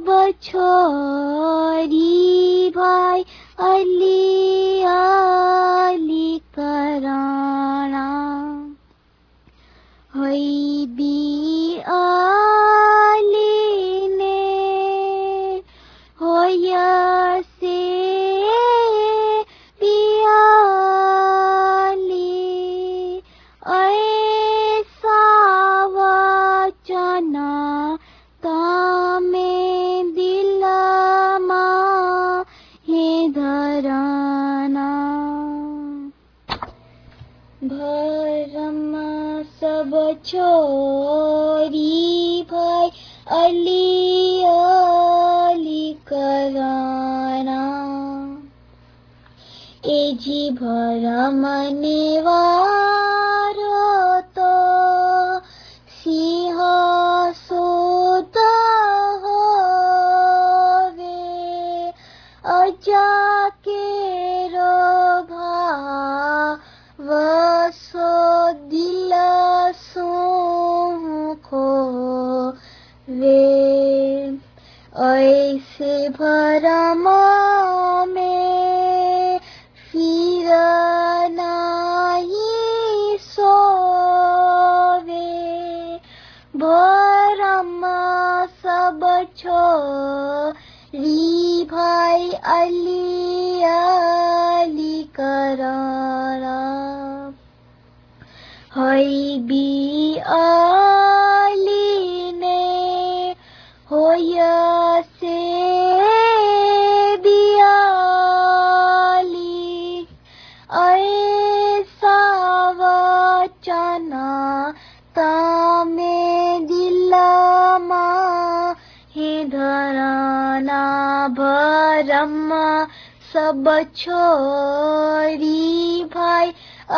বছৰী ভাই অলি অলি কৰণা হৈ বি অ بھرم سب چوری بھائی علی علی کرانا اے جی بھرم نیوار تو سیہ سوتا ہوے اجا کے رما میں فیرنائی سوے بھرما سب چھوری بھائی علی علی کرارا ہوئی بی علی نے ہویا رما سب چھوڑی بھائی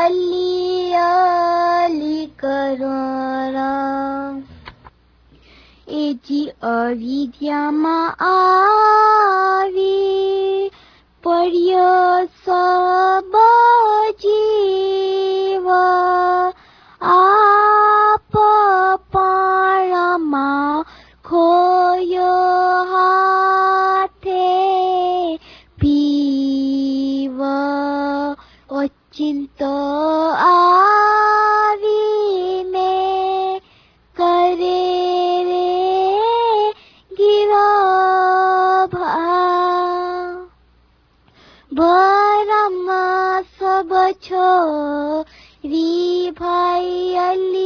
علی علی کرارا اے جی اری دیاما آری پڑیو سب جیوا تو آوی میں کرے رے گرا بھا برما سب چھو ری بھائی علی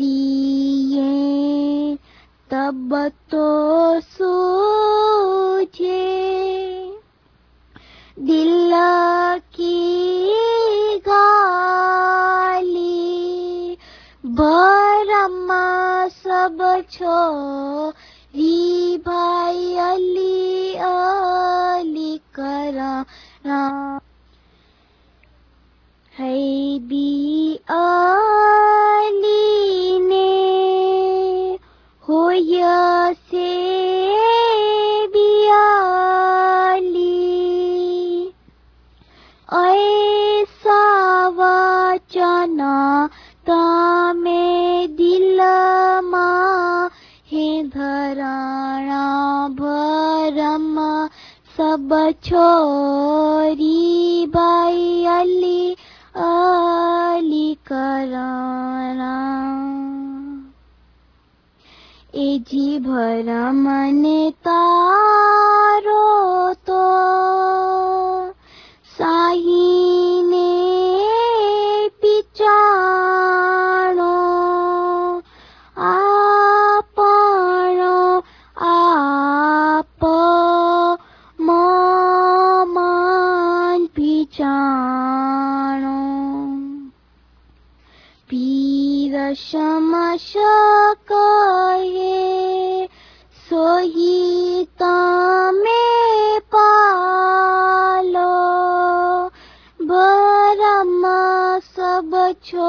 کریے۔ تب تو سوچے دل کی گالی۔ برما سب چھو ری بھائی علی علی کرا ہے بی ساوا چنا دل ماں ہے دھرانا بھرم سب چھوری بائی علی علی کرانا اے جی بھرم نے تا ছো